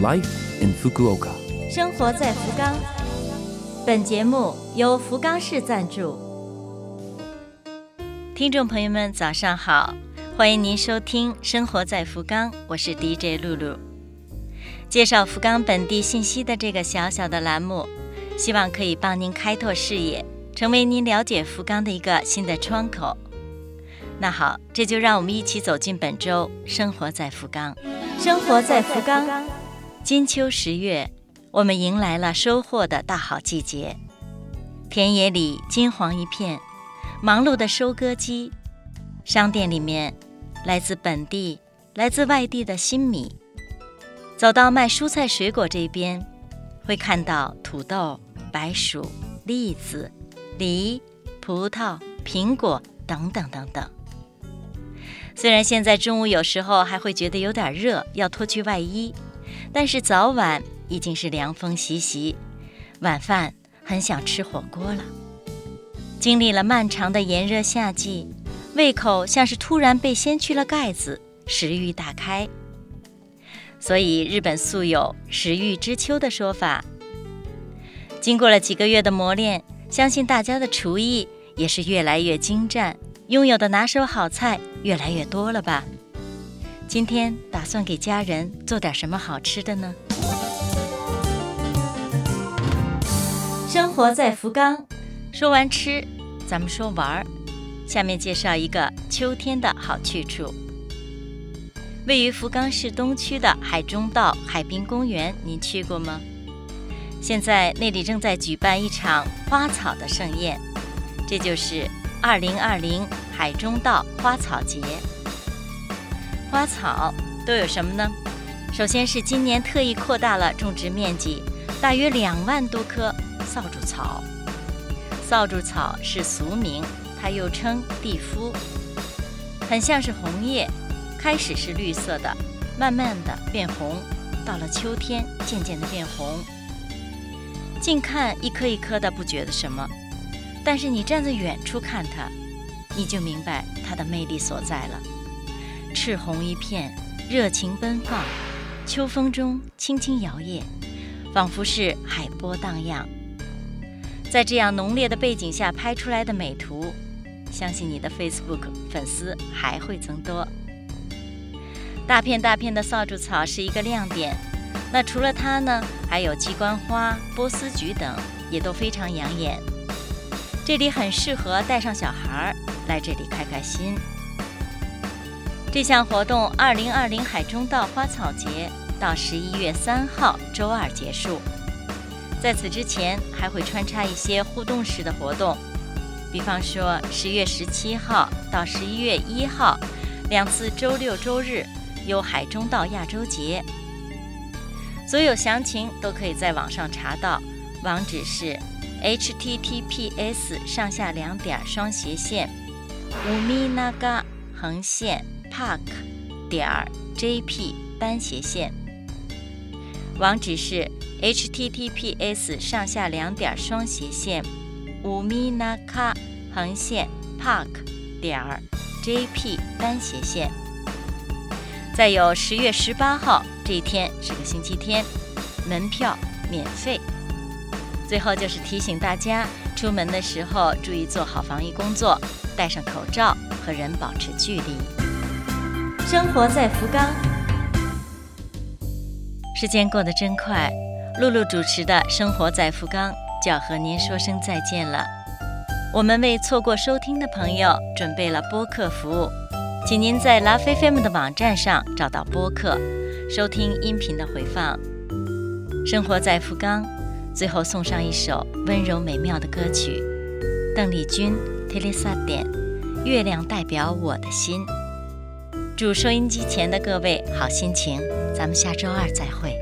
Life in Fukuoka。生活在福冈。本节目由福冈市赞助。听众朋友们，早上好，欢迎您收听《生活在福冈》，我是 DJ 露露。介绍福冈本地信息的这个小小的栏目，希望可以帮您开拓视野，成为您了解福冈的一个新的窗口。那好，这就让我们一起走进本周《生活在福冈》。生活在福冈，金秋十月，我们迎来了收获的大好季节。田野里金黄一片，忙碌的收割机；商店里面，来自本地、来自外地的新米。走到卖蔬菜水果这边，会看到土豆、白薯、栗子、梨、葡萄、苹果等等等等。虽然现在中午有时候还会觉得有点热，要脱去外衣，但是早晚已经是凉风习习，晚饭很想吃火锅了。经历了漫长的炎热夏季，胃口像是突然被掀去了盖子，食欲大开。所以日本素有“食欲之秋”的说法。经过了几个月的磨练，相信大家的厨艺也是越来越精湛。拥有的拿手好菜越来越多了吧？今天打算给家人做点什么好吃的呢？生活在福冈，说完吃，咱们说玩儿。下面介绍一个秋天的好去处。位于福冈市东区的海中道海滨公园，您去过吗？现在那里正在举办一场花草的盛宴，这就是。二零二零海中道花草节，花草都有什么呢？首先是今年特意扩大了种植面积，大约两万多棵扫帚草。扫帚草是俗名，它又称地肤，很像是红叶，开始是绿色的，慢慢的变红，到了秋天渐渐的变红。近看一颗一颗的，不觉得什么。但是你站在远处看它，你就明白它的魅力所在了。赤红一片，热情奔放，秋风中轻轻摇曳，仿佛是海波荡漾。在这样浓烈的背景下拍出来的美图，相信你的 Facebook 粉丝还会增多。大片大片的扫帚草是一个亮点。那除了它呢，还有鸡冠花、波斯菊等，也都非常养眼。这里很适合带上小孩儿来这里开开心。这项活动，二零二零海中道花草节到十一月三号周二结束。在此之前，还会穿插一些互动式的活动，比方说十月十七号到十一月一号两次周六周日有海中道亚洲节。所有详情都可以在网上查到，网址是。https 上下两点双斜线五米那嘎横线 park 点 jp 单斜线，网址是 https 上下两点双斜线五米那嘎横线 park 点 jp 单斜线。再有十月十八号这一天是个星期天，门票免费。最后就是提醒大家，出门的时候注意做好防疫工作，戴上口罩，和人保持距离。生活在福冈，时间过得真快，露露主持的《生活在福冈》就要和您说声再见了。我们为错过收听的朋友准备了播客服务，请您在 Love FM 的网站上找到播客，收听音频的回放。生活在福冈。最后送上一首温柔美妙的歌曲，邓丽君《t e l e s a 点月亮代表我的心。祝收音机前的各位好心情，咱们下周二再会。